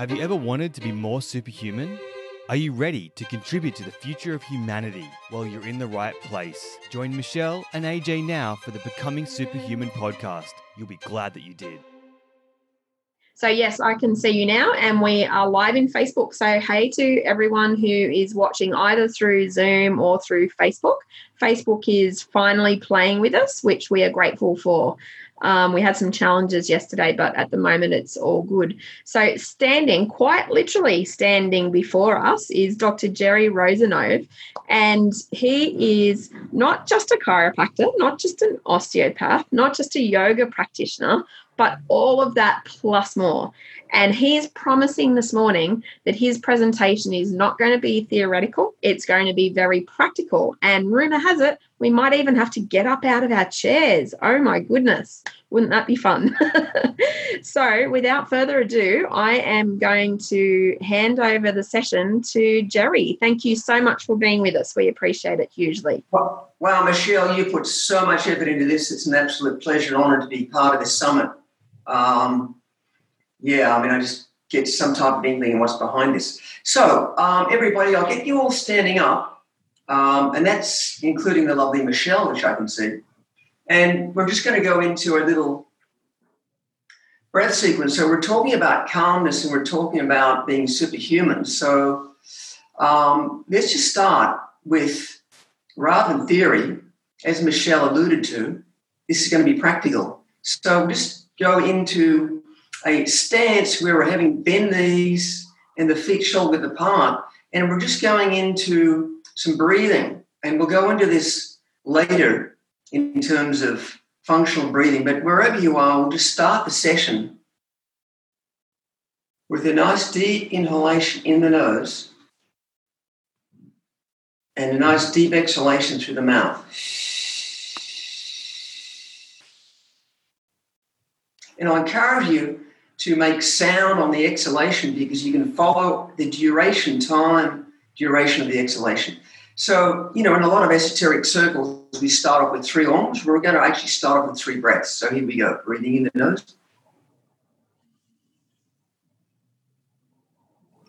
Have you ever wanted to be more superhuman? Are you ready to contribute to the future of humanity? Well, you're in the right place. Join Michelle and AJ now for the Becoming Superhuman podcast. You'll be glad that you did. So, yes, I can see you now, and we are live in Facebook. So, hey to everyone who is watching either through Zoom or through Facebook. Facebook is finally playing with us, which we are grateful for. Um, we had some challenges yesterday, but at the moment it's all good. So, standing, quite literally standing before us, is Dr. Jerry Rosenove. And he is not just a chiropractor, not just an osteopath, not just a yoga practitioner, but all of that plus more. And he is promising this morning that his presentation is not going to be theoretical, it's going to be very practical. And rumor has it, we might even have to get up out of our chairs. Oh my goodness, wouldn't that be fun? so, without further ado, I am going to hand over the session to Jerry. Thank you so much for being with us. We appreciate it hugely. Well, wow, Michelle, you put so much effort into this. It's an absolute pleasure and honor to be part of this summit. Um, yeah, I mean, I just get some type of inkling what's behind this. So, um, everybody, I'll get you all standing up, um, and that's including the lovely Michelle, which I can see. And we're just going to go into a little breath sequence. So, we're talking about calmness and we're talking about being superhuman. So, um, let's just start with rather than theory, as Michelle alluded to, this is going to be practical. So, just go into a stance where we're having bend knees and the feet shoulder width apart. And we're just going into some breathing. And we'll go into this later in terms of functional breathing. But wherever you are, we'll just start the session with a nice deep inhalation in the nose and a nice deep exhalation through the mouth. And I encourage you to make sound on the exhalation because you can follow the duration time, duration of the exhalation. So, you know, in a lot of esoteric circles, we start off with three OMs. We're going to actually start off with three breaths. So here we go. Breathing in the nose.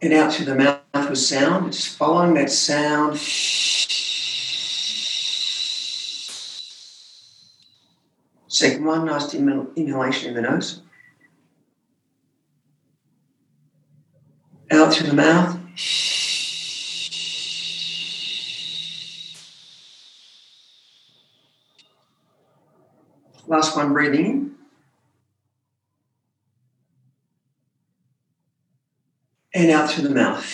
And out through the mouth with sound. Just following that sound. Second one, nice inhalation in the nose. Out through the mouth. Last one, breathing in. And out through the mouth.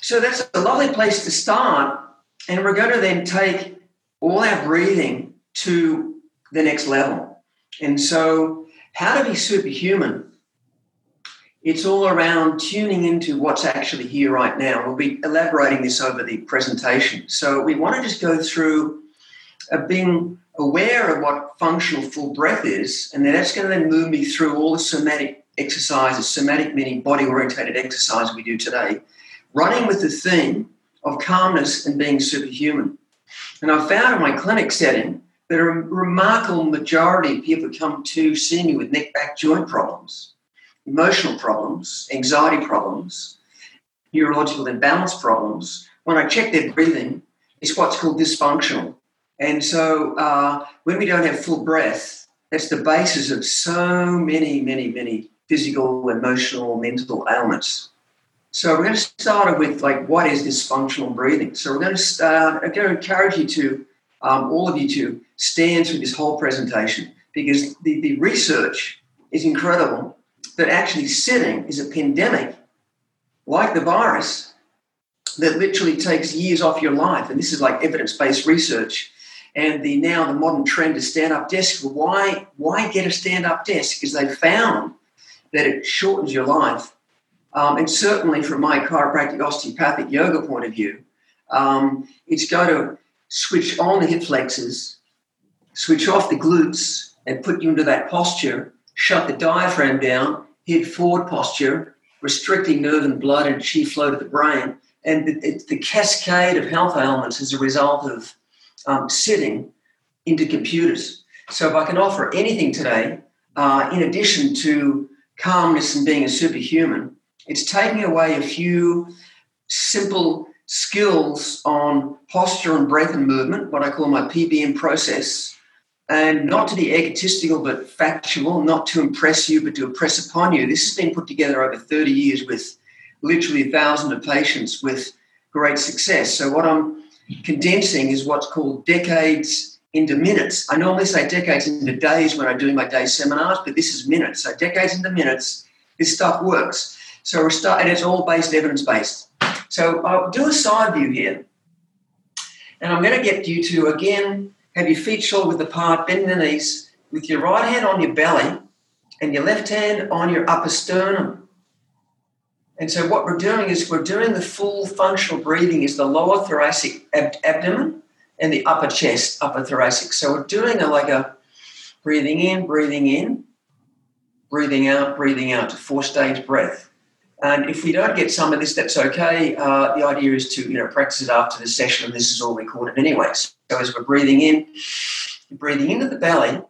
So that's a lovely place to start and we're going to then take all our breathing to the next level. And so, how to be superhuman? It's all around tuning into what's actually here right now. We'll be elaborating this over the presentation. So, we want to just go through uh, being aware of what functional full breath is, and then that's going to then move me through all the somatic exercises, somatic meaning body orientated exercise we do today, running with the theme of calmness and being superhuman. And I've found in my clinic setting that a remarkable majority of people come to see me with neck back joint problems, emotional problems, anxiety problems, neurological imbalance problems. When I check their breathing, it's what's called dysfunctional. And so uh, when we don't have full breath, that's the basis of so many, many, many physical, emotional, mental ailments. So we're going to start with like what is dysfunctional breathing. So we're going to start. I'm going to encourage you to um, all of you to stand through this whole presentation because the, the research is incredible. That actually sitting is a pandemic, like the virus, that literally takes years off your life. And this is like evidence-based research. And the now the modern trend is stand-up desk. Why why get a stand-up desk? Because they found that it shortens your life um, and certainly from my chiropractic osteopathic yoga point of view, um, it's going to switch on the hip flexors, switch off the glutes, and put you into that posture, shut the diaphragm down, head forward posture, restricting nerve and blood and chi flow to the brain. And the, the cascade of health ailments as a result of um, sitting into computers. So if I can offer anything today, uh, in addition to calmness and being a superhuman, it's taking away a few simple skills on posture and breath and movement, what I call my PBM process, and not to be egotistical but factual, not to impress you but to impress upon you. This has been put together over 30 years with literally a thousand of patients with great success. So what I'm condensing is what's called decades into minutes. I normally say decades into days when I'm doing my day seminars, but this is minutes. So decades into minutes, this stuff works. So we're start, and it's all based evidence based. So I'll do a side view here, and I'm going to get you to again have your feet shoulder width apart, bend the knees, with your right hand on your belly and your left hand on your upper sternum. And so what we're doing is we're doing the full functional breathing is the lower thoracic ab- abdomen and the upper chest, upper thoracic. So we're doing a, like a breathing in, breathing in, breathing out, breathing out four stage breath. And if we don't get some of this, that's okay. Uh, the idea is to you know practice it after the session, and this is all recorded anyway. So as we're breathing in, breathing into the belly,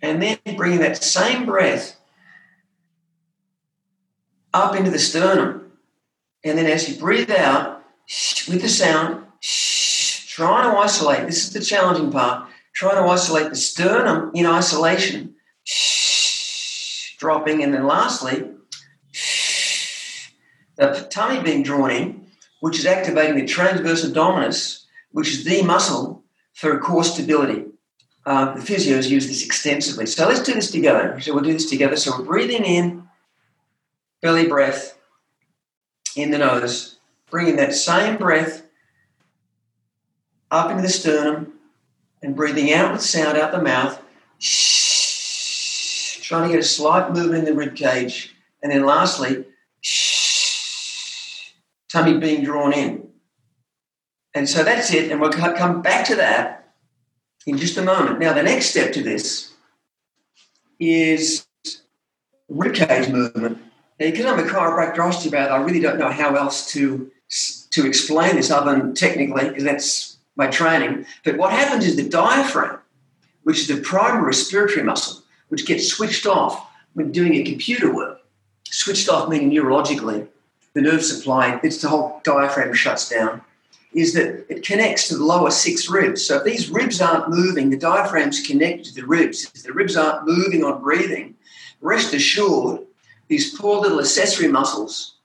and then bringing that same breath up into the sternum. And then as you breathe out with the sound, trying to isolate. This is the challenging part. Trying to isolate the sternum in isolation, dropping, and then lastly, the tummy being drawn in, which is activating the transverse abdominis, which is the muscle for core stability. Uh, the physios use this extensively. So let's do this together. So we'll do this together. So we're breathing in, belly breath in the nose, bringing that same breath up into the sternum and breathing out with sound out the mouth, trying to get a slight movement in the rib cage. And then lastly, tummy being drawn in. And so that's it. And we'll come back to that in just a moment. Now, the next step to this is ribcage movement. Now, because I'm a chiropractor osteopath, I really don't know how else to, to explain this other than technically, because that's my training. But what happens is the diaphragm, which is the primary respiratory muscle, which gets switched off when doing a computer work, switched off meaning neurologically, the nerve supply, it's the whole diaphragm shuts down, is that it connects to the lower six ribs. So if these ribs aren't moving, the diaphragm's connected to the ribs. If the ribs aren't moving on breathing, rest assured, these poor little accessory muscles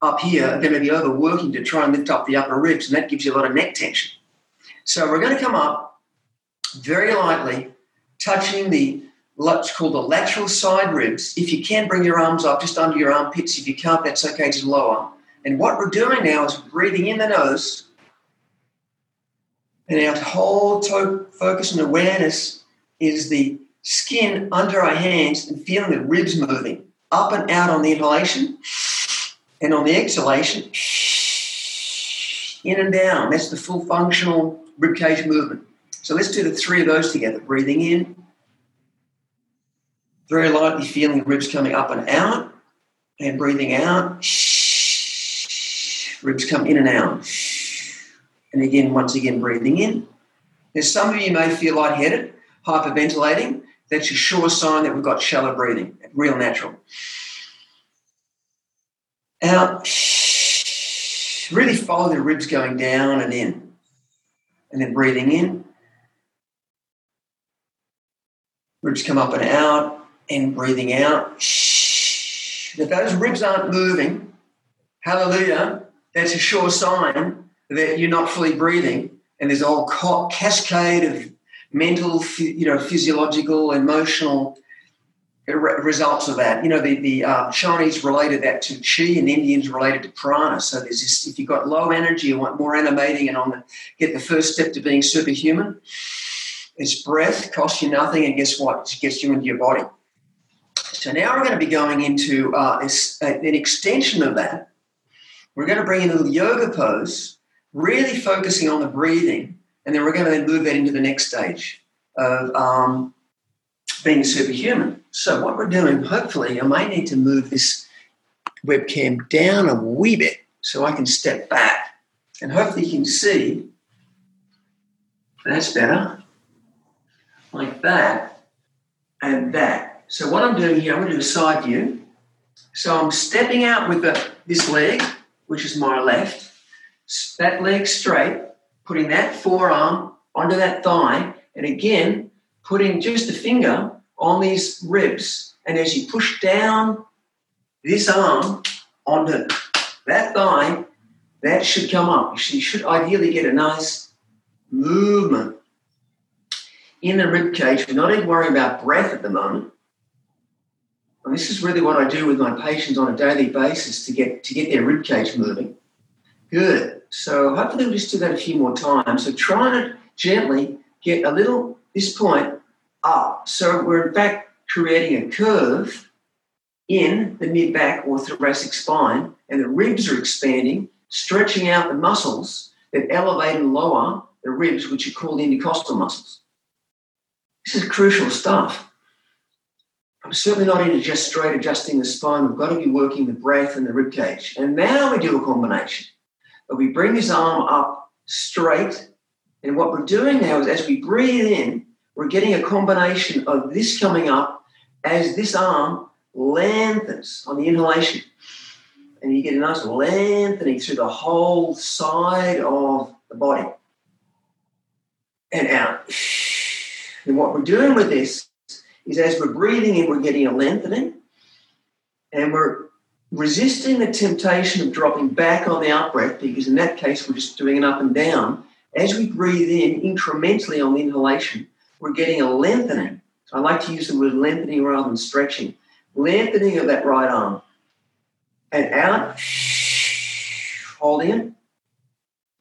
up here are going to be overworking to try and lift up the upper ribs, and that gives you a lot of neck tension. So we're going to come up very lightly, touching the what's called the lateral side ribs. If you can, bring your arms up just under your armpits. If you can't, that's okay, just lower. And what we're doing now is breathing in the nose, and our whole focus and awareness is the skin under our hands and feeling the ribs moving up and out on the inhalation, and on the exhalation, in and down. That's the full functional ribcage movement. So let's do the three of those together. Breathing in, very lightly feeling ribs coming up and out, and breathing out. Ribs come in and out. And again, once again, breathing in. Now, some of you may feel lightheaded, hyperventilating. That's a sure sign that we've got shallow breathing, real natural. Out. Really follow the ribs going down and in. And then breathing in. Ribs come up and out and breathing out. If those ribs aren't moving, hallelujah, that's a sure sign that you're not fully breathing. And there's a whole cascade of mental, you know, physiological, emotional results of that. You know, the, the uh, Chinese related that to chi and Indians related to prana. So there's this, if you've got low energy, you want more animating and on the, get the first step to being superhuman. It's breath, costs you nothing, and guess what? It gets you into your body. So now we're going to be going into uh, uh, an extension of that. We're going to bring in a little yoga pose, really focusing on the breathing, and then we're going to move that into the next stage of um, being superhuman. So what we're doing, hopefully, I may need to move this webcam down a wee bit so I can step back, and hopefully you can see. That's better. like that and that. So what I'm doing here, I'm going to do a side view. So I'm stepping out with the, this leg, which is my left, that leg straight, putting that forearm onto that thigh, and again, putting just a finger on these ribs. And as you push down this arm onto that thigh, that should come up. You should ideally get a nice movement in the rib cage. We're not even worrying about breath at the moment. And this is really what I do with my patients on a daily basis to get to get their rib cage moving. Good. So hopefully we'll just do that a few more times. So try to gently get a little this point up. So we're in fact creating a curve in the mid back or thoracic spine, and the ribs are expanding, stretching out the muscles that elevate and lower the ribs, which are called intercostal muscles. This is crucial stuff. I'm certainly not into just straight adjusting the spine. We've got to be working the breath and the rib cage. And now we do a combination. But we bring this arm up straight. And what we're doing now is as we breathe in, we're getting a combination of this coming up as this arm lengthens on the inhalation. And you get a nice lengthening through the whole side of the body. And out. And what we're doing with this is as we're breathing in, we're getting a lengthening and we're resisting the temptation of dropping back on the out breath because in that case we're just doing an up and down. As we breathe in incrementally on the inhalation, we're getting a lengthening. So I like to use the word lengthening rather than stretching. Lengthening of that right arm. And out, holding it,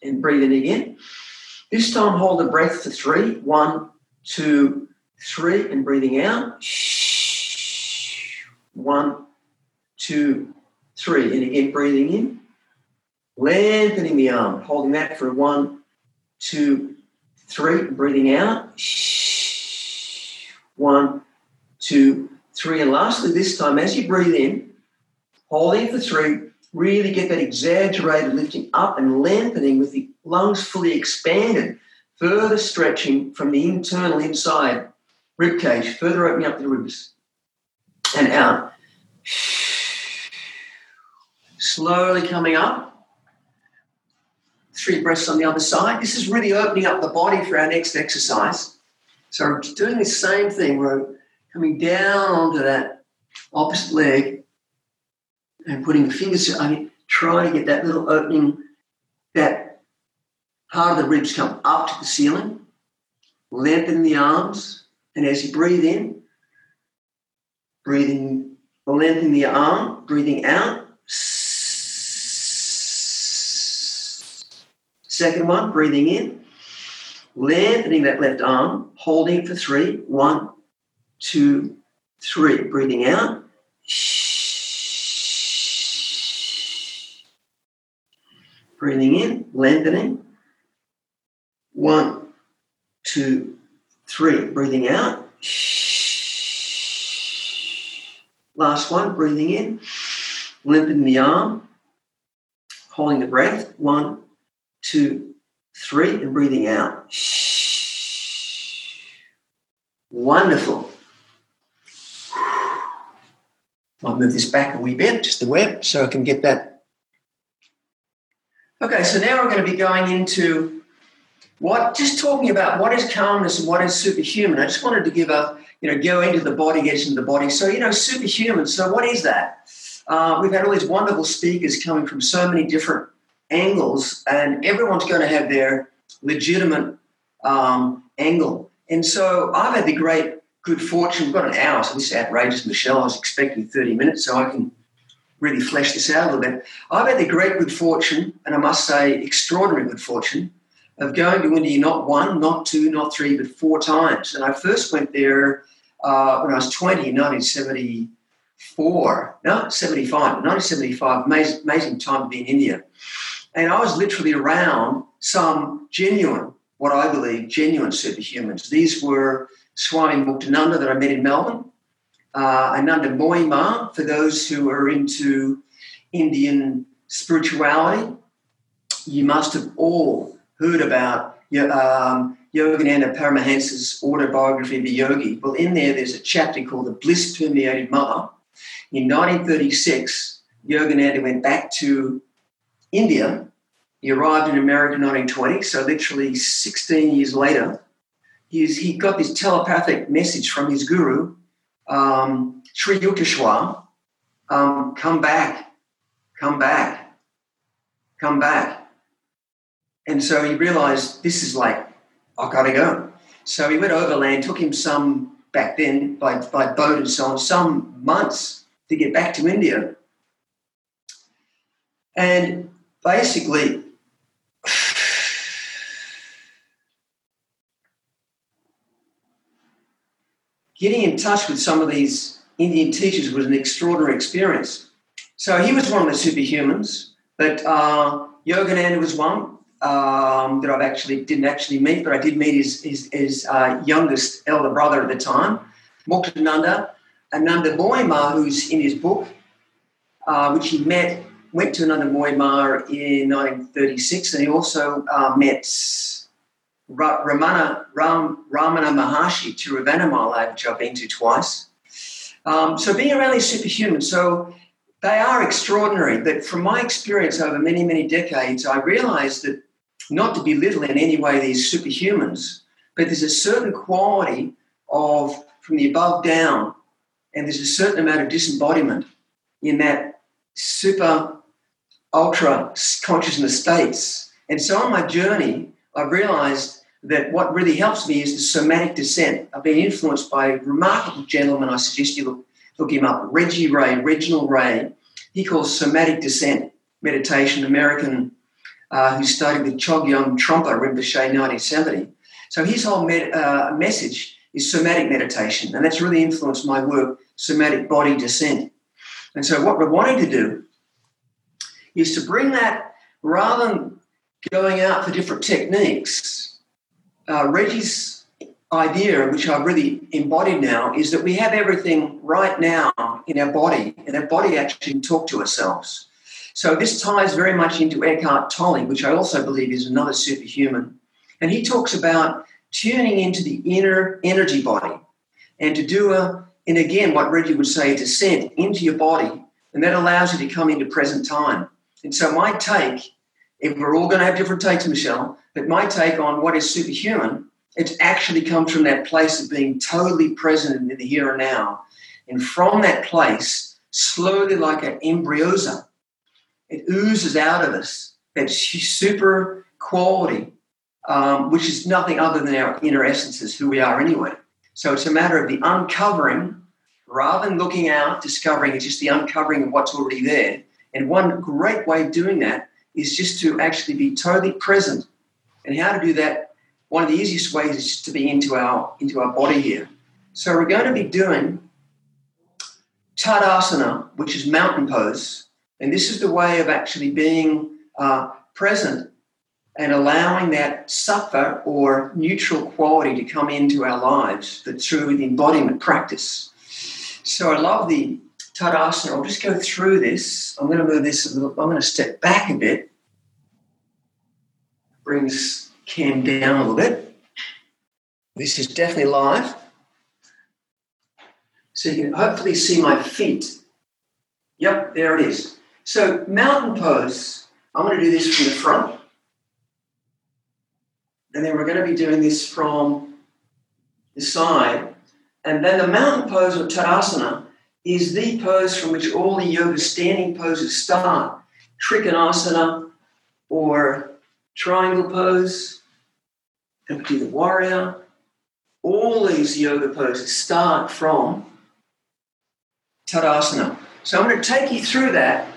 and breathing again. This time hold the breath for three. One, two, three, and breathing out. One, two, three. And again, breathing in. Lengthening the arm, holding that for one, two, three, breathing out. One, two, three. And lastly, this time, as you breathe in, holding for three, really get that exaggerated lifting up and lengthening with the lungs fully expanded further stretching from the internal inside rib cage, further opening up the ribs and out. Slowly coming up. Three breaths on the other side. This is really opening up the body for our next exercise. So I'm doing the same thing. We're coming down onto that opposite leg and putting the fingers. I mean, try to get that little opening, that Part of the ribs come up to the ceiling, lengthen the arms, and as you breathe in, breathing, lengthen the arm, breathing out. Second one, breathing in, lengthening that left arm, holding for three. One, two, three. Breathing out. Breathing in, lengthening. One, two, three. Breathing out. Last one, breathing in. Lengthening the arm. Holding the breath. One, two, three. And breathing out. Wonderful. I'll move this back a wee bit, just the web, so I can get that. Okay, so now we're going to be going into what just talking about what is calmness and what is superhuman. I just wanted to give a you know go into the body, get into the body. So you know superhuman. So what is that? Uh, we've had all these wonderful speakers coming from so many different angles, and everyone's going to have their legitimate um, angle. And so I've had the great good fortune. We've got an hour, so this is outrageous, Michelle. I was expecting 30 minutes, so I can really flesh this out a little bit. I've had the great good fortune, and I must say, extraordinary good fortune of going to India not one, not two, not three, but four times. And I first went there uh, when I was 20 in 1974. No, 75. 1975, amazing, amazing time to be in India. And I was literally around some genuine, what I believe, genuine superhumans. These were Swami Muktananda that I met in Melbourne, uh, Ananda Moyi Ma, for those who are into Indian spirituality. You must have all heard about um, Yogananda Paramahansa's autobiography of a yogi. Well, in there, there's a chapter called The Bliss Permeated Mother. In 1936, Yogananda went back to India. He arrived in America in 1920, so literally 16 years later. He's, he got this telepathic message from his guru, um, Sri Yukteswar, um, come back, come back, come back. And so he realized this is like I got to go. So he went overland, took him some back then by, by boat and so on, some months to get back to India. And basically, getting in touch with some of these Indian teachers was an extraordinary experience. So he was one of the superhumans, but uh, Yogananda was one um, that I've actually didn't actually meet, but I did meet his his, his uh, youngest elder brother at the time, Muktananda, Ananda Moyma, who's in his book, uh, which he met, went to Ananda Moyma in 1936, and he also uh, met Ramana, Ram, Ramana Maharshi Tiruvannamalai, which I've been to twice. Um, so being around these superhumans, so they are extraordinary. That from my experience over many, many decades, I realized that not to belittle in any way these superhumans, but there's a certain quality of from the above down, and there's a certain amount of disembodiment in that super ultra consciousness states. And so on my journey, I've realized that what really helps me is the somatic descent. I've been influenced by a remarkable gentleman. I suggest you look, look him up, Reggie Ray, Reginald Ray. He calls somatic descent meditation, American uh, who studied with Chogyam Trungpa Rinpoche in 1970. So his whole med- uh, message is somatic meditation, and that's really influenced my work, somatic body descent. And so what we're wanting to do is to bring that rather than going out for different techniques. Uh, Reggie's idea, which I've really embodied now, is that we have everything right now in our body, and our body actually talk to ourselves. So this ties very much into Eckhart Tolle, which I also believe is another superhuman. And he talks about tuning into the inner energy body and to do a, and again, what Reggie would say, descent into your body. And that allows you to come into present time. And so my take, if we're all going to have different takes, Michelle, but my take on what is superhuman, it actually comes from that place of being totally present in the here and now. And from that place, slowly like an embryosa, it oozes out of us that super quality, um, which is nothing other than our inner essences, who we are anyway. So it's a matter of the uncovering rather than looking out, discovering, it's just the uncovering of what's already there. And one great way of doing that is just to actually be totally present. And how to do that, one of the easiest ways is to be into our into our body here. So we're going to be doing Tadasana, which is mountain pose. And this is the way of actually being uh, present and allowing that sattva or neutral quality to come into our lives through the embodiment practice. So I love the Tadasana. I'll just go through this. I'm going to move this a little, I'm going to step back a bit. Bring this cam down a little bit. This is definitely live. So you can hopefully see my feet. Yep, there it is. So mountain pose, I'm going to do this from the front. And then we're going to be doing this from the side. And then the mountain pose or Tadasana is the pose from which all the yoga standing poses start. Trikonasana or triangle pose, and do the warrior. All these yoga poses start from Tadasana. So I'm going to take you through that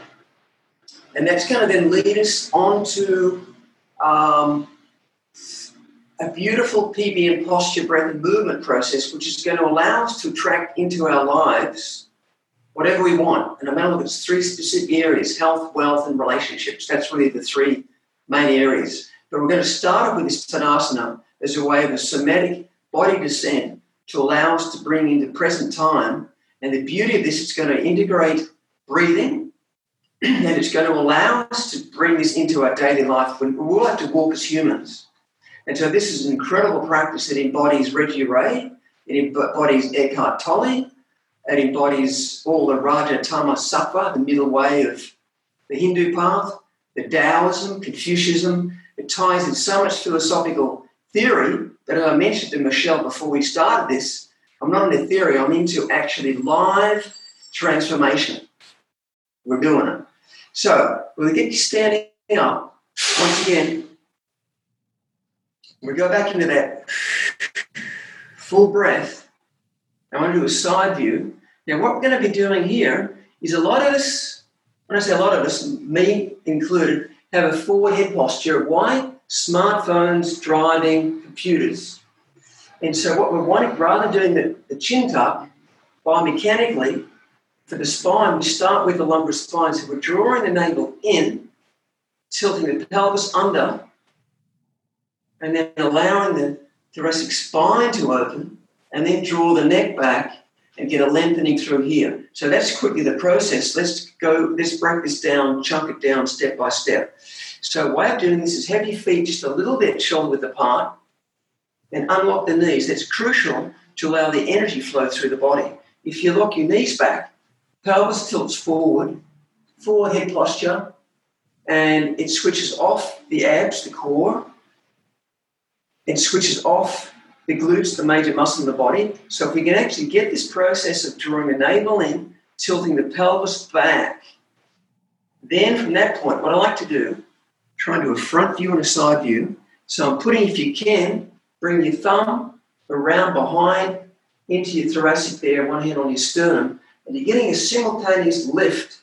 and that's going to then lead us on to um, a beautiful PBM posture, breath, and movement process, which is going to allow us to attract into our lives whatever we want. And I'm going to look at three specific areas health, wealth, and relationships. That's really the three main areas. But we're going to start off with this Tadasana as a way of a somatic body descent to allow us to bring into present time. And the beauty of this is going to integrate breathing and it's going to allow us to bring this into our daily life when we'll have to walk as humans. And so this is an incredible practice that embodies Reggie Ray, it embodies Eckhart Tolle, it embodies all the Raja Tama Sattva, the middle way of the Hindu path, the Taoism, Confucianism. It ties in so much philosophical theory that I mentioned to Michelle before we started this. I'm not into theory, I'm into actually live transformation. We're doing it. So we'll get you standing up once again. We go back into that full breath. I want to do a side view. Now, what we're going to be doing here is a lot of us, when I say a lot of us, me included, have a forward head posture. Why? Smartphones, driving, computers. And so, what we're wanting, rather than doing the, the chin tuck, biomechanically, for the spine, we start with the lumbar spine. So, we're drawing the navel in, tilting the pelvis under, and then allowing the thoracic spine to open, and then draw the neck back and get a lengthening through here. So that's quickly the process. Let's go, let's break this down, chunk it down step by step. So way of doing this is have your feet just a little bit shoulder width apart and unlock the knees. That's crucial to allow the energy flow through the body. If you lock your knees back, pelvis tilts forward, forward head posture, and it switches off the abs, the core, it switches off the glutes, the major muscle in the body. So if we can actually get this process of drawing the navel in, tilting the pelvis back, then from that point, what I like to do, try and do a front view and a side view. So I'm putting, if you can, bring your thumb around behind into your thoracic there, one hand on your sternum, and you're getting a simultaneous lift.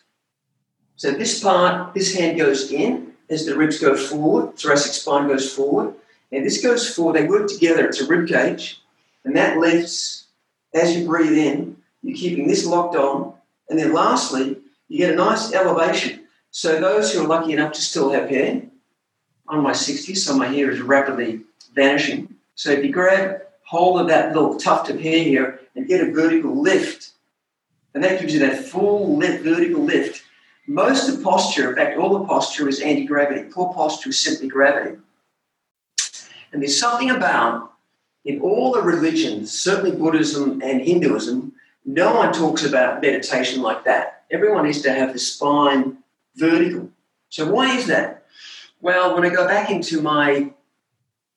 So this part, this hand goes in as the ribs go forward, thoracic spine goes forward. And this goes forward, they work together. It's a rib cage, and that lifts as you breathe in. You're keeping this locked on. And then lastly, you get a nice elevation. So those who are lucky enough to still have hair, on my 60s, so my hair is rapidly vanishing. So if you grab hold of that little tuft of hair here and get a vertical lift, and that gives you that full lift, vertical lift. Most of posture, in fact, all the posture is anti-gravity. Poor posture is simply gravity. And there's something about, in all the religions, certainly Buddhism and Hinduism, no one talks about meditation like that. Everyone is to have the spine vertical. So, why is that? Well, when I go back into my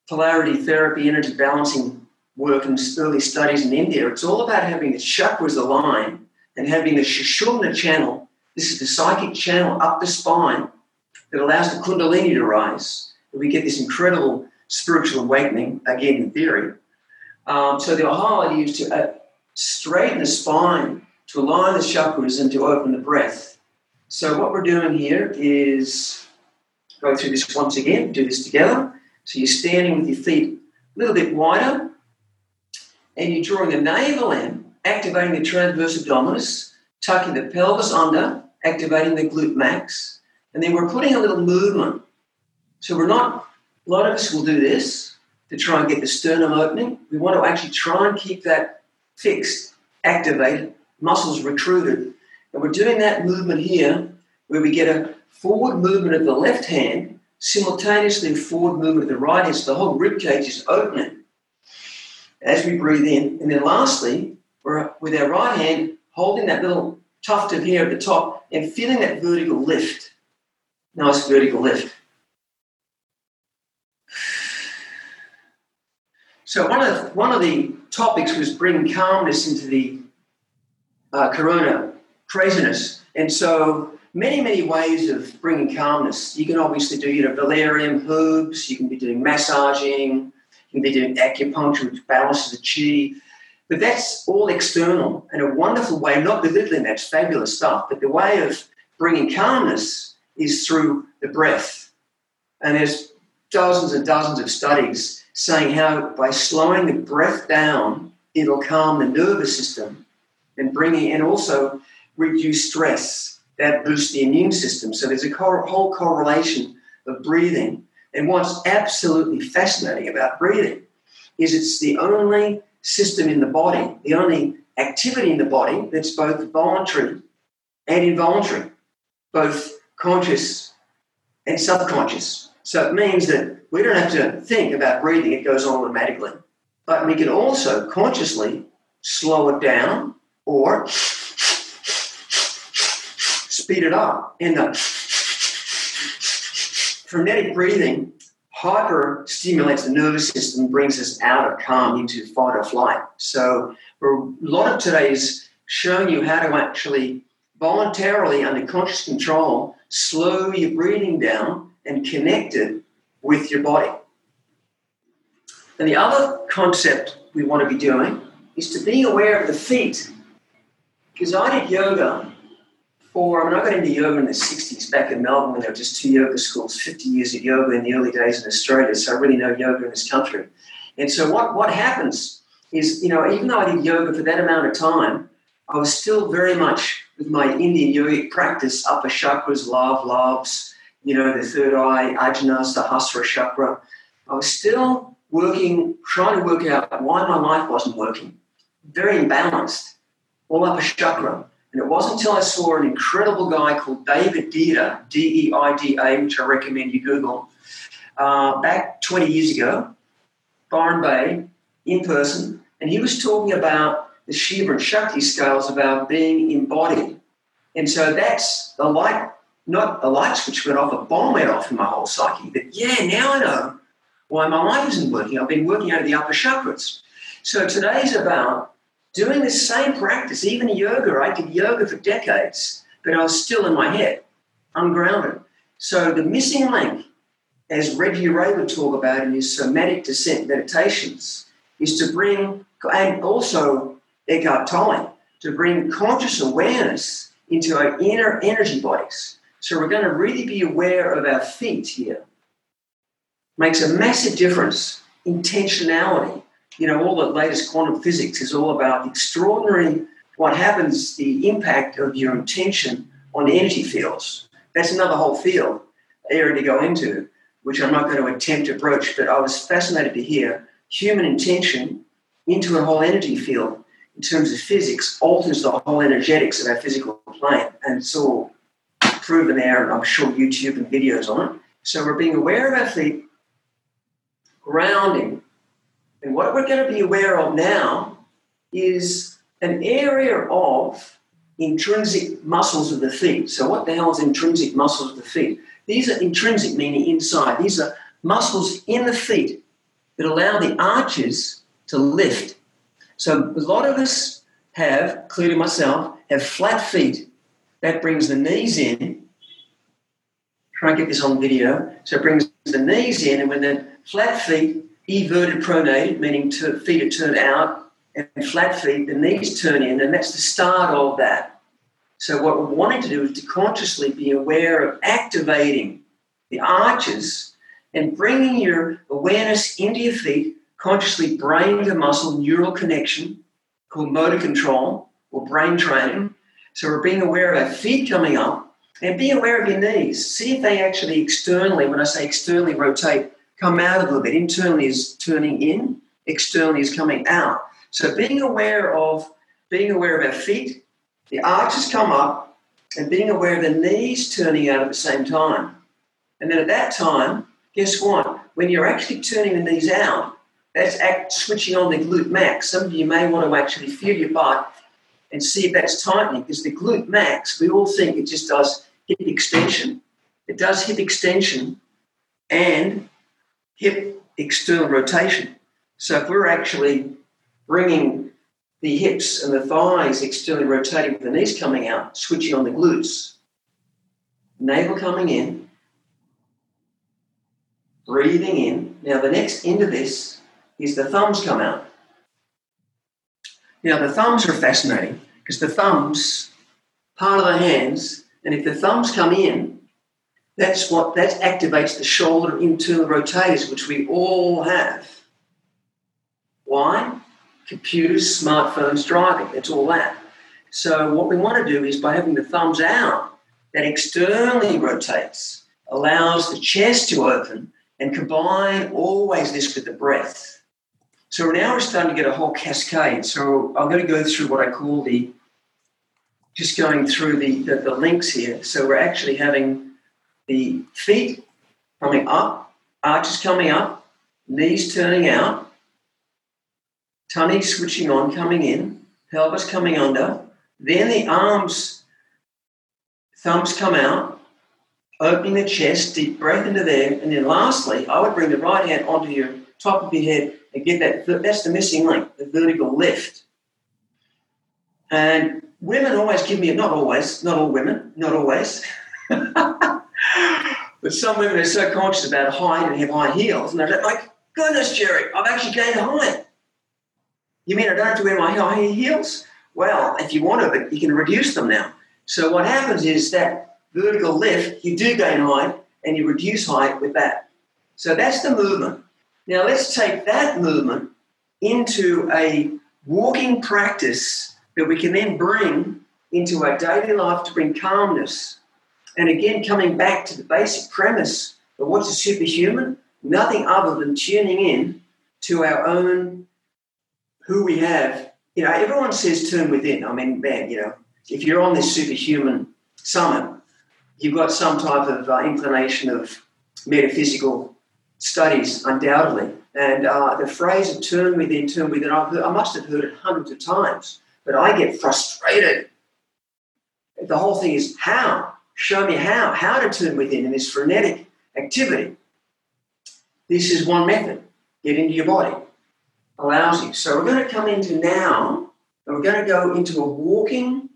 polarity therapy, energy balancing work and early studies in India, it's all about having the chakras aligned and having the Sushumna channel. This is the psychic channel up the spine that allows the Kundalini to rise. And we get this incredible spiritual awakening, again in theory. Um, so the whole idea is to uh, straighten the spine, to align the chakras, and to open the breath. So what we're doing here is go through this once again, do this together. So you're standing with your feet a little bit wider, and you're drawing the navel in, activating the transverse abdominis, tucking the pelvis under, activating the glute max, and then we're putting a little movement. So we're not a lot of us will do this to try and get the sternum opening. We want to actually try and keep that fixed, activated, muscles recruited. And we're doing that movement here where we get a forward movement of the left hand, simultaneously forward movement of the right hand. So the whole rib cage is opening as we breathe in. And then lastly, with our right hand holding that little tuft of hair at the top and feeling that vertical lift. Nice vertical lift. So one of one of the topics was bringing calmness into the uh, corona craziness, and so many many ways of bringing calmness. You can obviously do you know valerian herbs. You can be doing massaging. You can be doing acupuncture, which balances the chi. But that's all external and a wonderful way, not belittling that's fabulous stuff, but the way of bringing calmness is through the breath. And there's dozens and dozens of studies saying how by slowing the breath down, it'll calm the nervous system and bringing and also reduce stress. That boosts the immune system. So there's a whole correlation of breathing. And what's absolutely fascinating about breathing is it's the only system in the body, the only activity in the body that's both voluntary and involuntary, both conscious and subconscious. So it means that we don't have to think about breathing, it goes on automatically. But we can also consciously slow it down or speed it up. And the frenetic breathing hyper stimulates the nervous system, brings us out of calm into fight or flight. So, a lot of today is showing you how to actually voluntarily, under conscious control, slow your breathing down and connect it with your body. And the other concept we want to be doing is to be aware of the feet. Because I did yoga for, I mean, I got into yoga in the 60s back in Melbourne when there were just two yoga schools, 50 years of yoga in the early days in Australia. So I really know yoga in this country. And so what, what happens is, you know, even though I did yoga for that amount of time, I was still very much with my Indian yogic practice, upper chakras, love, loves, you know, the third eye, ajna, sahasrara chakra. I was still working, trying to work out why my life wasn't working. Very imbalanced, all upper chakra. And it wasn't until I saw an incredible guy called David Deida, D E I D A, which I recommend you Google, uh, back 20 years ago, Byron Bay, in person. And he was talking about the Shiva and Shakti scales about being embodied. And so that's the light, not the light switch went off, a bomb went off in my whole psyche that, yeah, now I know why my life isn't working. I've been working out of the upper chakras. So today's about doing the same practice, even yoga. I did yoga for decades, but I was still in my head, ungrounded. So the missing link, as Reggie Ray would talk about in his somatic descent meditations, is to bring, and also Eckhart Tolle, to bring conscious awareness into our inner energy bodies. So we're going to really be aware of our feet here. Makes a massive difference. Intentionality you know, all the latest quantum physics is all about extraordinary what happens, the impact of your intention on energy fields. That's another whole field area to go into, which I'm not going to attempt to broach, but I was fascinated to hear human intention into a whole energy field in terms of physics alters the whole energetics of our physical plane. And it's all proven there, and I'm sure YouTube and videos on it. So we're being aware of our feet, grounding, and what we're going to be aware of now is an area of intrinsic muscles of the feet. So, what the hell is intrinsic muscles of the feet? These are intrinsic, meaning inside. These are muscles in the feet that allow the arches to lift. So, a lot of us have, including myself, have flat feet. That brings the knees in. Try and get this on video. So, it brings the knees in, and when the flat feet everted pronated, meaning to, feet are turned out, and flat feet, the knees turn in, and that's the start of that. So, what we're wanting to do is to consciously be aware of activating the arches and bringing your awareness into your feet, consciously brain to muscle neural connection called motor control or brain training. So, we're being aware of our feet coming up and be aware of your knees. See if they actually externally, when I say externally rotate, come out a little bit. Internally is turning in, externally is coming out. So being aware of being aware of our feet, the arches come up, and being aware of the knees turning out at the same time. And then at that time, guess what? When you're actually turning the knees out, that's act, switching on the glute max. Some of you may want to actually feel your butt and see if that's tightening because the glute max, we all think it just does hip extension. It does hip extension and hip external rotation. So if we're actually bringing the hips and the thighs externally rotating with the knees coming out, switching on the glutes, navel coming in, breathing in. Now, the next into this is the thumbs come out. Now, the thumbs are fascinating because the thumbs, part of the hands, and if the thumbs come in, that's what that activates the shoulder internal rotators, which we all have. Why? Computers, smartphones, driving. That's all that. So what we want to do is by having the thumbs out, that externally rotates, allows the chest to open, and combine always this with the breath. So now we're starting to get a whole cascade. So I'm going to go through what I call the just going through the, the, the links here. So we're actually having the feet coming up, arches coming up, knees turning out, tummy switching on, coming in, pelvis coming under, then the arms, thumbs come out, opening the chest, deep breath into there, and then lastly, I would bring the right hand onto your top of your head and get that. That's the missing link, the vertical lift. And women always give me, not always, not all women, not always. but some women are so conscious about height and have high heels, and they're like, goodness, Jerry, I've actually gained height. You mean I don't have to wear my high heels? Well, if you want to, but you can reduce them now. So what happens is that vertical lift, you do gain height and you reduce height with that. So that's the movement. Now let's take that movement into a walking practice that we can then bring into our daily life to bring calmness. And again, coming back to the basic premise of what's a superhuman? Nothing other than tuning in to our own who we have. You know, everyone says turn within. I mean, man, you know, if you're on this superhuman summit, you've got some type of uh, inclination of metaphysical studies, undoubtedly. And uh, the phrase of turn within, turn within, heard, I must have heard it hundreds of times, but I get frustrated. The whole thing is how? Show me how, how to turn within in this frenetic activity. This is one method. Get into your body. Allows you. So we're going to come into now, and we're going to go into a walking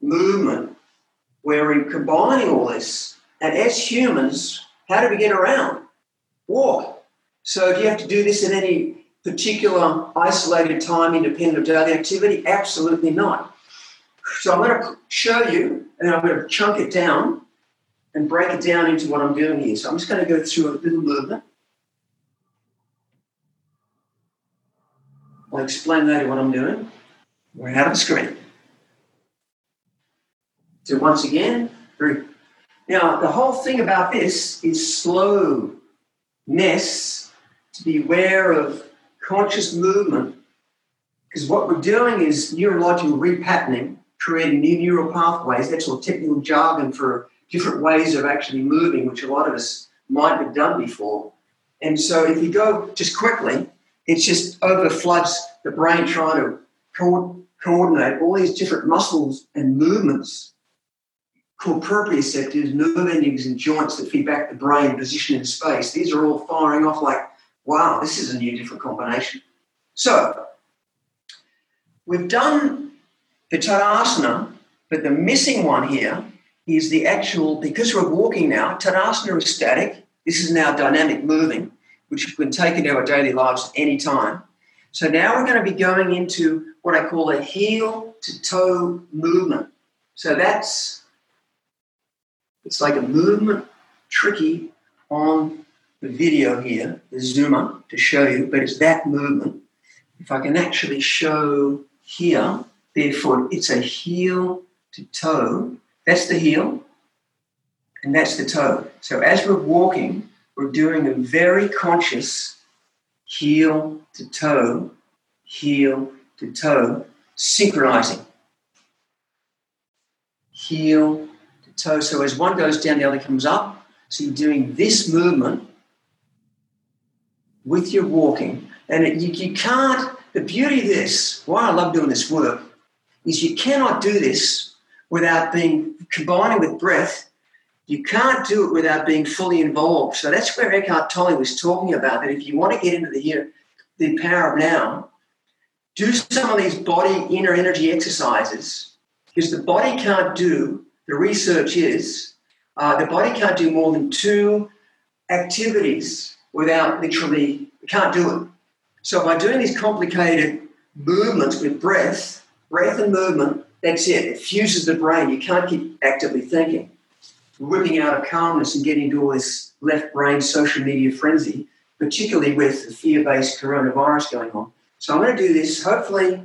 movement where we're combining all this. And as humans, how do we get around? Walk. So do you have to do this at any particular isolated time independent of daily activity? Absolutely not. So I'm going to show you, and I'm going to chunk it down and break it down into what I'm doing here. So I'm just going to go through a little movement. I'll explain later what I'm doing. We're out of the screen. So once again, very now the whole thing about this is slowness, to be aware of conscious movement, because what we're doing is neurological repatterning, creating new neural pathways. That's all technical jargon for different ways of actually moving, which a lot of us might have done before. And so if you go just quickly, it just overfloods the brain trying to co- coordinate all these different muscles and movements called proprioceptors, nerve endings and joints that feed back the brain, position in space. These are all firing off like, wow, this is a new different combination. So we've done the Tadasana, but the missing one here is the actual, because we're walking now, Tadasana is static. This is now dynamic moving, which we can take into our daily lives any time. So now we're going to be going into what I call a heel to toe movement. So that's it's like a movement, tricky on the video here, the zoomer to show you, but it's that movement. If I can actually show here, therefore it's a heel to toe. That's the heel, and that's the toe. So as we're walking, we're doing a very conscious heel to toe, heel to toe, synchronizing. Heel to toe. So as one goes down, the other comes up. So you're doing this movement with your walking. And it, you, you can't, the beauty of this, why I love doing this work, is you cannot do this without being combining with breath. You can't do it without being fully involved. So that's where Eckhart Tolle was talking about that if you want to get into the, the power of now, do some of these body inner energy exercises because the body can't do the research is uh, the body can't do more than two activities without literally, can't do it. So by doing these complicated movements with breath, breath and movement, that's it. It fuses the brain. You can't keep actively thinking. Whipping out of calmness and getting into all this left brain social media frenzy, particularly with the fear based coronavirus going on. So I'm going to do this hopefully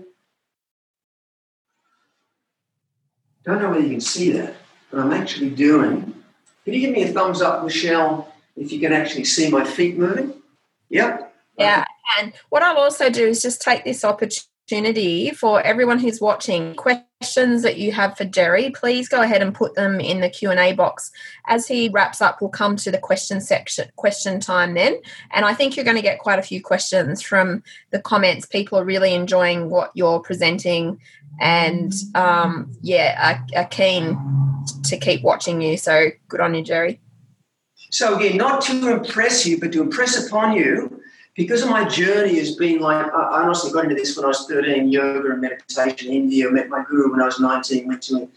Don't know whether you can see that, but I'm actually doing. Can you give me a thumbs up, Michelle, if you can actually see my feet moving? Yep. Yeah, and what I'll also do is just take this opportunity opportunity for everyone who's watching. Questions that you have for Jerry please go ahead and put them in the Q&A box. As he wraps up we'll come to the question section question time then. And I think you're going to get quite a few questions from the comments. People are really enjoying what you're presenting and um, yeah are, are keen to keep watching you. So good on you Jerry. So again not to impress you but to impress upon you because of my journey has been like I honestly got into this when I was 13, yoga and meditation in India. I met my guru when I was 19, went to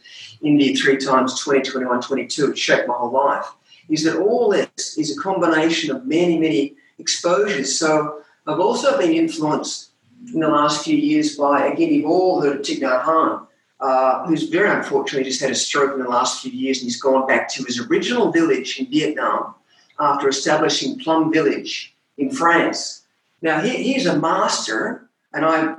India three times, 20, 21, 22. It shaped my whole life. Is that all this is a combination of many, many exposures. So I've also been influenced in the last few years by, again, you've all heard of Thich Nhat Hanh, uh, who's very unfortunately just had a stroke in the last few years and he's gone back to his original village in Vietnam after establishing Plum Village in France. Now, he, he's a master, and I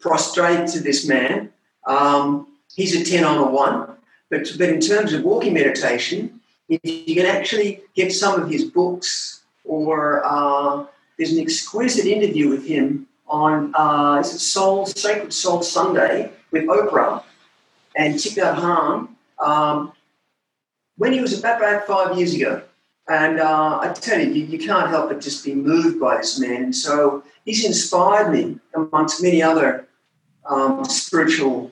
prostrate to this man. Um, he's a 10 on a 1. But, but in terms of walking meditation, if you can actually get some of his books, or uh, there's an exquisite interview with him on uh, is it Soul Sacred Soul Sunday with Oprah and Thich Nhat Hanh um, when he was about, about five years ago. And uh, I tell you, you, you, can't help but just be moved by this man. And so he's inspired me amongst many other um, spiritual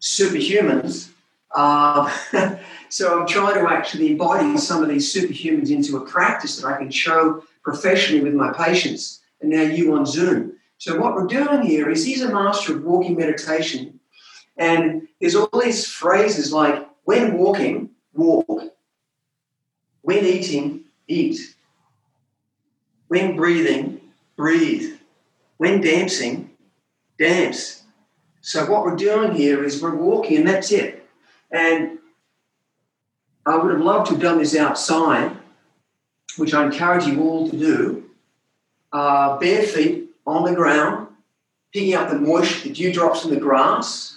superhumans. Uh, so I'm trying to actually embody some of these superhumans into a practice that I can show professionally with my patients. And now you on Zoom. So what we're doing here is he's a master of walking meditation. And there's all these phrases like, when walking, walk when eating, eat. When breathing, breathe. When dancing, dance. So what we're doing here is we're walking, and that's it. And I would have loved to have done this outside, which I encourage you all to do. Uh, bare feet on the ground, picking up the moisture, the dewdrops in the grass,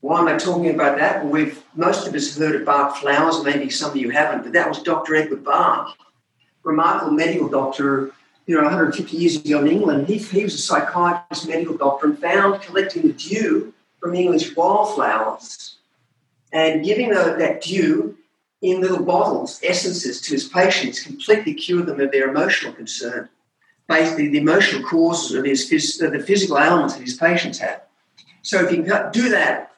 why am I talking about that? Well, we've most of us heard of Bach flowers, maybe some of you haven't, but that was Dr. Edward Bach, remarkable medical doctor, you know, 150 years ago in England. He, he was a psychiatrist, medical doctor, and found collecting the dew from English wildflowers and giving the, that dew in little bottles, essences to his patients, completely cured them of their emotional concern, basically the emotional causes of his the physical ailments that his patients had. So if you can do that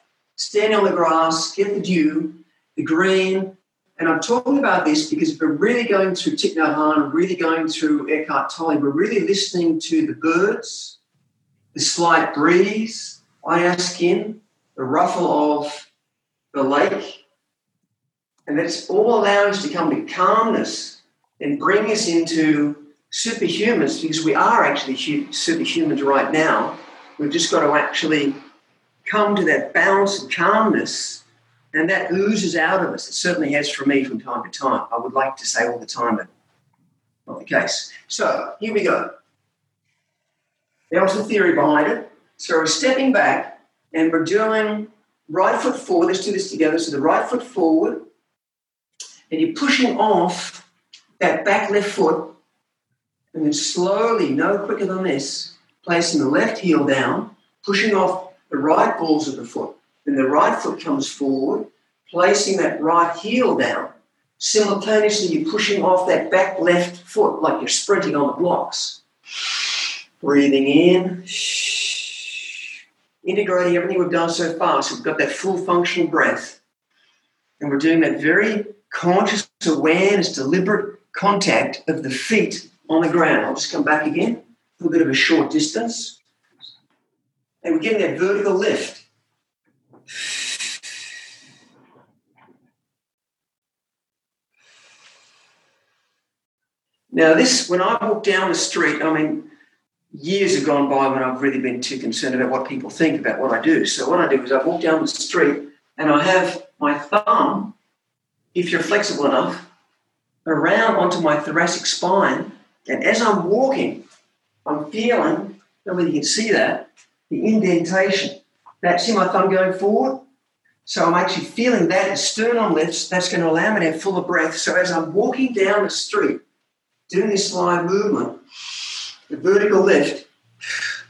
standing on the grass, get the dew, the green. And I'm talking about this because if we're really going through Thich Nhat Hanh, really going through Eckhart Tolle, we're really listening to the birds, the slight breeze on our skin, the ruffle of the lake. And that's all allowing us to come to calmness and bring us into superhumans because we are actually superhumans right now. We've just got to actually come to that balance and calmness, and that oozes out of us. It certainly has for me from time to time. I would like to say all the time, but not the case. So here we go. There was the theory behind it. So we're stepping back and we're doing right foot forward. Let's do this together. So the right foot forward, and you're pushing off that back left foot, and then slowly, no quicker than this, placing the left heel down, pushing off the right balls of the foot. Then the right foot comes forward, placing that right heel down. Simultaneously, you're pushing off that back left foot like you're sprinting on the blocks. Breathing in, integrating everything we've done so far. So we've got that full functional breath. And we're doing that very conscious awareness, deliberate contact of the feet on the ground. I'll just come back again, a little bit of a short distance and we're getting that vertical lift. Now, this, when I walk down the street, I mean, years have gone by when I've really been too concerned about what people think about what I do. So, what I do is I walk down the street and I have my thumb, if you're flexible enough, around onto my thoracic spine. And as I'm walking, I'm feeling, I don't know whether you can see that, the indentation. That, see my thumb going forward? So I'm actually feeling that as sternum lifts. That's going to allow me to have fuller breath. So as I'm walking down the street, doing this slide movement, the vertical lift,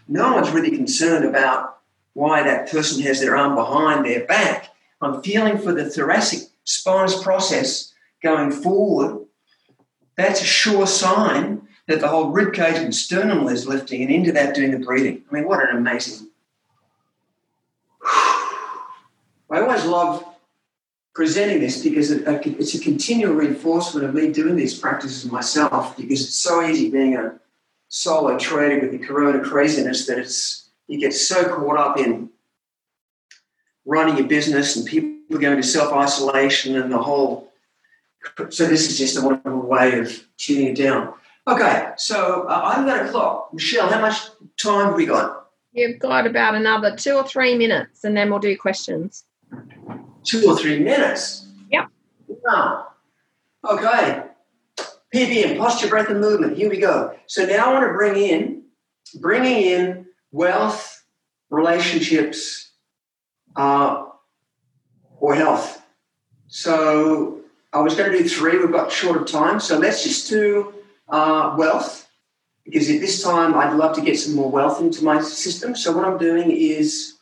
no one's really concerned about why that person has their arm behind their back. I'm feeling for the thoracic spinous process going forward. That's a sure sign that the whole rib cage and sternum is lifting, and into that doing the breathing. I mean, what an amazing. I always love presenting this because it's a continual reinforcement of me doing these practices myself because it's so easy being a solo trader with the corona craziness that it's you get so caught up in running your business and people going to self isolation and the whole. So this is just a wonderful way of tuning it down. Okay, so uh, I've got a clock. Michelle, how much time have we got? You've got about another two or three minutes, and then we'll do questions. Two or three minutes? Yep. Wow. Okay. PBM, posture, breath, and movement. Here we go. So now I want to bring in, bringing in wealth, relationships, uh, or health. So I was going to do three. We've got short of time. So let's just do uh, wealth, because at this time I'd love to get some more wealth into my system. So what I'm doing is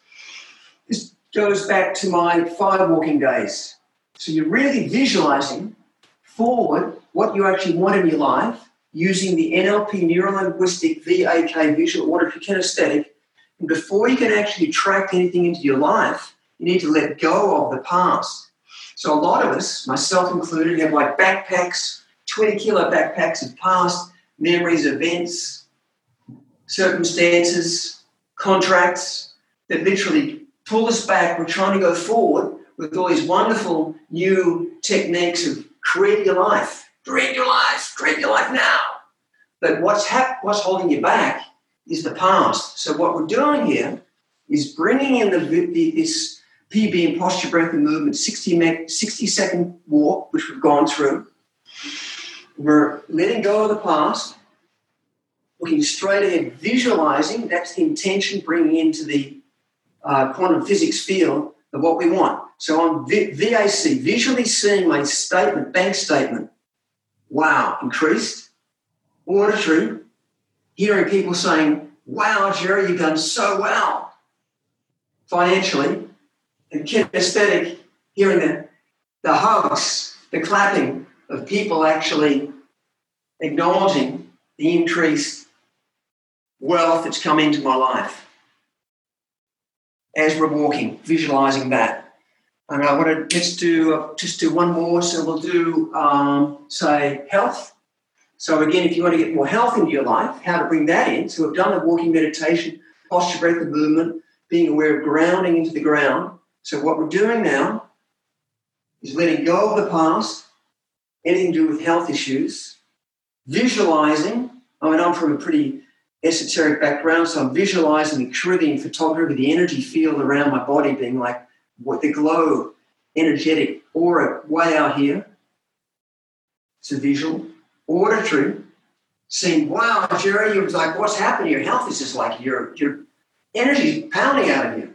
this goes back to my fire walking days. So you're really visualizing forward what you actually want in your life using the NLP Neuro Linguistic VAK visual auditory kinesthetic. And before you can actually attract anything into your life, you need to let go of the past. So a lot of us, myself included, have like backpacks, 20 kilo backpacks of past memories, events, circumstances, contracts that literally pull us back. We're trying to go forward with all these wonderful new techniques of create your life Create your life. Create your life now. But what's hap- what's holding you back is the past. So what we're doing here is bringing in the, the this PBM posture breath and movement 60, 60 second walk, which we've gone through. We're letting go of the past, looking straight ahead, visualizing. That's the intention, bringing into the uh, quantum physics field of what we want. So I'm VAK, visually seeing my statement, bank statement, wow, increased. Auditory, hearing people saying, wow, Jerry, you've done so well financially. And kinesthetic, hearing the, the hugs, the clapping of people actually acknowledging the increased wealth that's come into my life as we're walking, visualizing that. And I want to let's do just do one more. So we'll do um, say health. So again, if you want to get more health into your life, how to bring that in. So we've done the walking meditation, posture, breath, and movement, being aware of grounding into the ground. So what we're doing now is letting go of the past, anything to do with health issues, visualizing. I mean, I'm from a pretty esoteric background, so I'm visualizing the Kirlian photography, the energy field around my body being like what the glow, energetic aura way out here. It's a visual. Auditory, seeing, wow, Jerry, you was like, what's happening? Your health is just like your your energy's pounding out of you.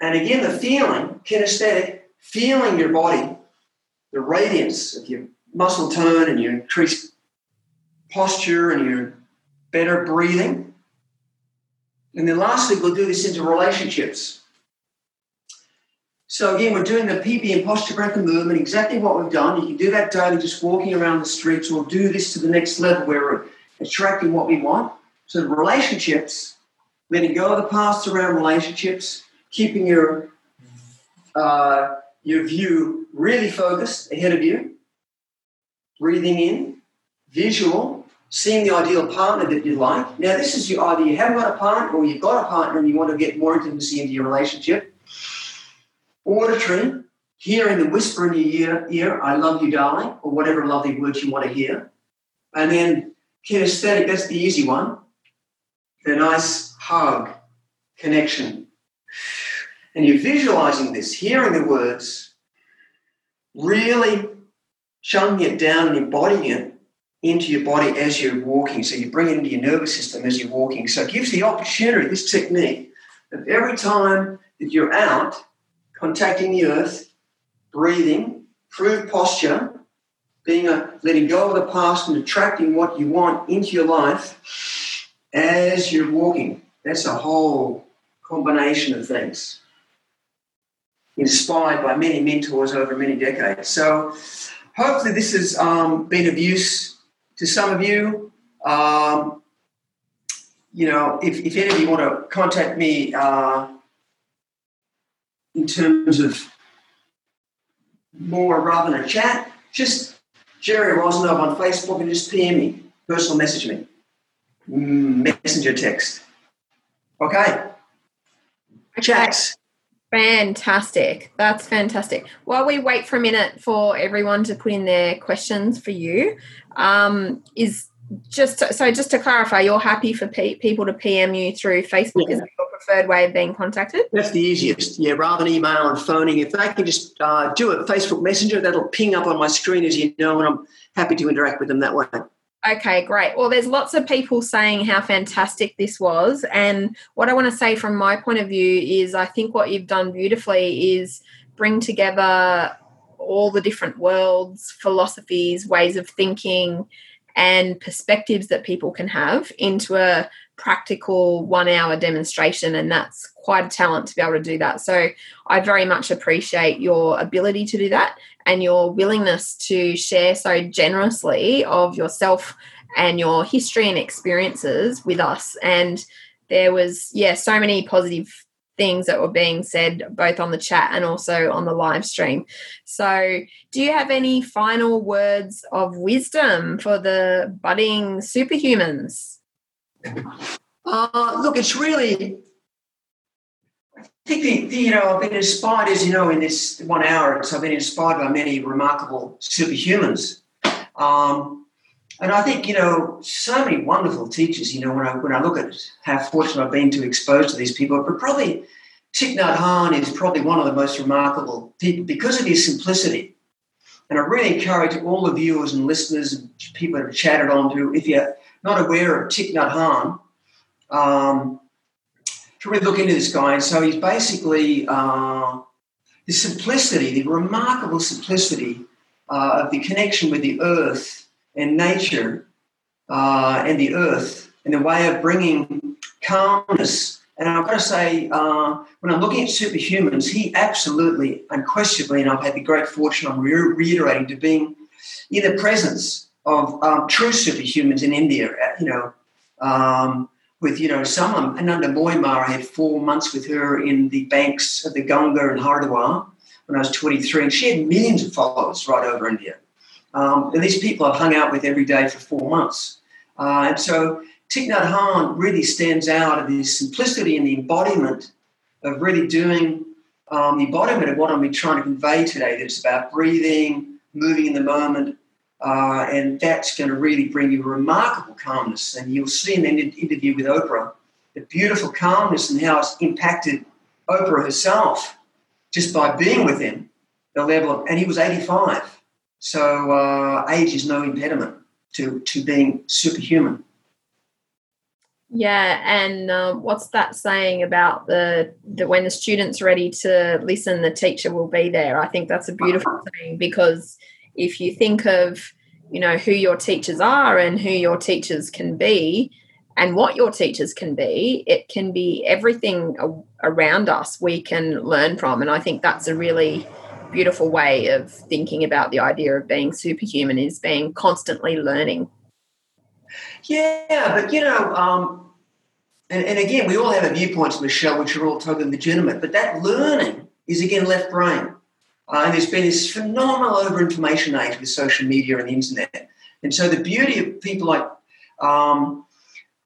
And again, the feeling, kinesthetic, feeling your body, the radiance of your muscle tone and your increased posture and your better breathing. And then lastly, we'll do this into relationships. So again, we're doing the PBM posture breath and movement, exactly what we've done. You can do that daily, just walking around the streets, or do this to the next level where we're attracting what we want. So the relationships, letting go of the past around relationships, keeping your uh, your view really focused ahead of you, breathing in, visual, seeing the ideal partner that you like. Now, this is you either you haven't got a partner or you've got a partner and you want to get more intimacy into your relationship auditory, hearing the whisper in your ear, ear, I love you, darling, or whatever lovely words you want to hear. And then kinesthetic, that's the easy one. The nice hug, connection. And you're visualizing this, hearing the words, really chunking it down and embodying it into your body as you're walking. So you bring it into your nervous system as you're walking. So it gives the opportunity, this technique, of every time that you're out, contacting the earth, breathing, prove posture, being a letting go of the past and attracting what you want into your life as you're walking. that's a whole combination of things. Inspired by many mentors over many decades. So, hopefully, this has um, been of use to some of you. Um, you know, if, if any of you want to contact me uh, in terms of more rather than a chat, just Jerry Rosnov on Facebook and just PM me, personal message me, messenger text. Okay. Chats. Fantastic. That's fantastic. While we wait for a minute for everyone to put in their questions for you, um, is just to, so just to clarify, you're happy for pe- people to PM you through Facebook yeah. as your preferred way of being contacted? That's the easiest. Yeah, rather than email and phoning, if they can just uh, do it Facebook Messenger, that'll ping up on my screen as you know, and I'm happy to interact with them that way. Okay, great. Well, there's lots of people saying how fantastic this was. And what I want to say from my point of view is I think what you've done beautifully is bring together all the different worlds, philosophies, ways of thinking, and perspectives that people can have into a practical one hour demonstration. And that's quite a talent to be able to do that. So I very much appreciate your ability to do that and your willingness to share so generously of yourself and your history and experiences with us. And there was, yeah, so many positive things that were being said both on the chat and also on the live stream. So, do you have any final words of wisdom for the budding superhumans? Uh, look, it's really. I think the, you know I've been inspired, as you know, in this one hour. So I've been inspired by many remarkable superhumans, um, and I think you know so many wonderful teachers. You know, when I when I look at how fortunate I've been to expose to these people, but probably Thich Nhat Hanh is probably one of the most remarkable people because of his simplicity. And I really encourage all the viewers and listeners and people that have chatted on to, if you're not aware of Thich Nhat Hanh, um, to really look into this guy. And so he's basically uh, the simplicity, the remarkable simplicity uh, of the connection with the earth and nature uh, and the earth and the way of bringing calmness. And I've got to say, uh, when I'm looking at superhumans, he absolutely, unquestionably, and I've had the great fortune, I'm re- reiterating, to being in the presence of um, true superhumans in India. You know, um, with you know someone Anandamayi Ma. I had four months with her in the banks of the Ganga and Haridwar when I was 23, and she had millions of followers right over India. Um, and these people I've hung out with every day for four months. Uh, and so Thich Nhat Hanh really stands out of the simplicity and the embodiment of really doing um, the embodiment of what I'm trying to convey today. That it's about breathing, moving in the moment, uh, and that's going to really bring you remarkable calmness. And you'll see in the interview with Oprah the beautiful calmness and how it's impacted Oprah herself just by being with him. The level of, and he was 85. So uh, age is no impediment to, to being superhuman. Yeah, and um, what's that saying about the, the when the student's ready to listen, the teacher will be there? I think that's a beautiful thing because if you think of you know who your teachers are and who your teachers can be and what your teachers can be it can be everything around us we can learn from. And i think that's a really beautiful way of thinking about the idea of being superhuman is being constantly learning. Yeah but you know um, and, and again we all have a viewpoints michelle which are all totally legitimate but that learning is again left brain uh, and there's been this phenomenal over information age with social media and the internet. And so the beauty of people like um,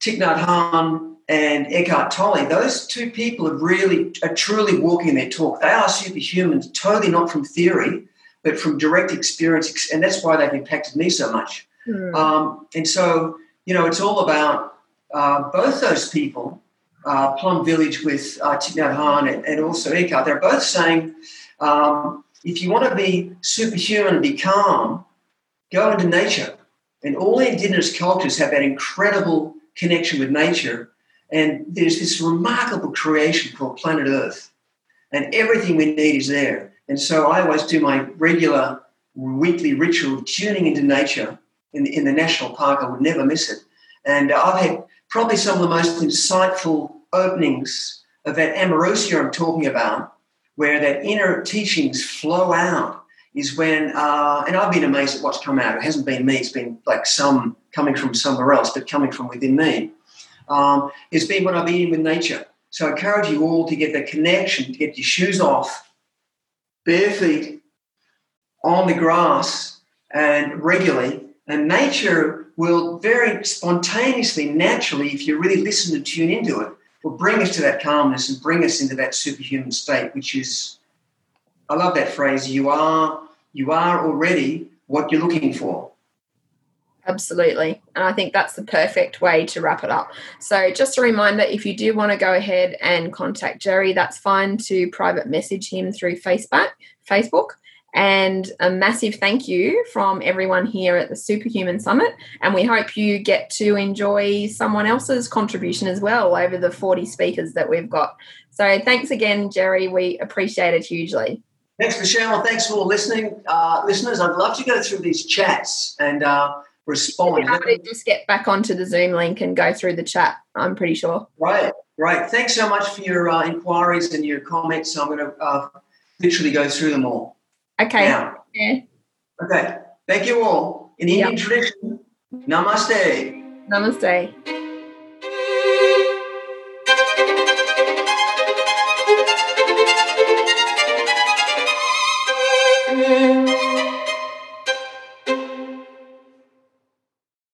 Thich Nhat Hanh and Eckhart Tolle, those two people are really are truly walking their talk. They are superhumans, totally not from theory, but from direct experience. And that's why they've impacted me so much. Mm. Um, and so, you know, it's all about uh, both those people, uh, Plum Village with uh, Thich Nhat Hanh and, and also Eckhart, they're both saying, um, if you want to be superhuman be calm, go into nature. And all indigenous cultures have that incredible connection with nature. And there's this remarkable creation called planet Earth. And everything we need is there. And so I always do my regular weekly ritual of tuning into nature in the, in the national park. I would never miss it. And I've had probably some of the most insightful openings of that amarusia I'm talking about, where that inner teachings flow out, is when, uh, and I've been amazed at what's come out. It hasn't been me, it's been like some coming from somewhere else, but coming from within me. Um, it's been when I've been in with nature. So I encourage you all to get the connection, to get your shoes off, bare feet, on the grass, and regularly. And nature will very spontaneously, naturally, if you really listen and tune into it, will bring us to that calmness and bring us into that superhuman state, which is, I love that phrase, you are, you are already what you're looking for. Absolutely. And I think that's the perfect way to wrap it up. So, just a reminder if you do want to go ahead and contact Jerry, that's fine to private message him through Facebook. Facebook. And a massive thank you from everyone here at the Superhuman Summit. And we hope you get to enjoy someone else's contribution as well over the 40 speakers that we've got. So thanks again, Jerry. We appreciate it hugely. Thanks, Michelle. Thanks for listening. Uh, listeners, I'd love to go through these chats and uh, respond. to just get back onto the Zoom link and go through the chat, I'm pretty sure. Right, right. Thanks so much for your uh, inquiries and your comments. I'm going to uh, literally go through them all. Okay. Now. Yeah. Okay. Thank you all. In Indian yep. tradition, namaste. Namaste.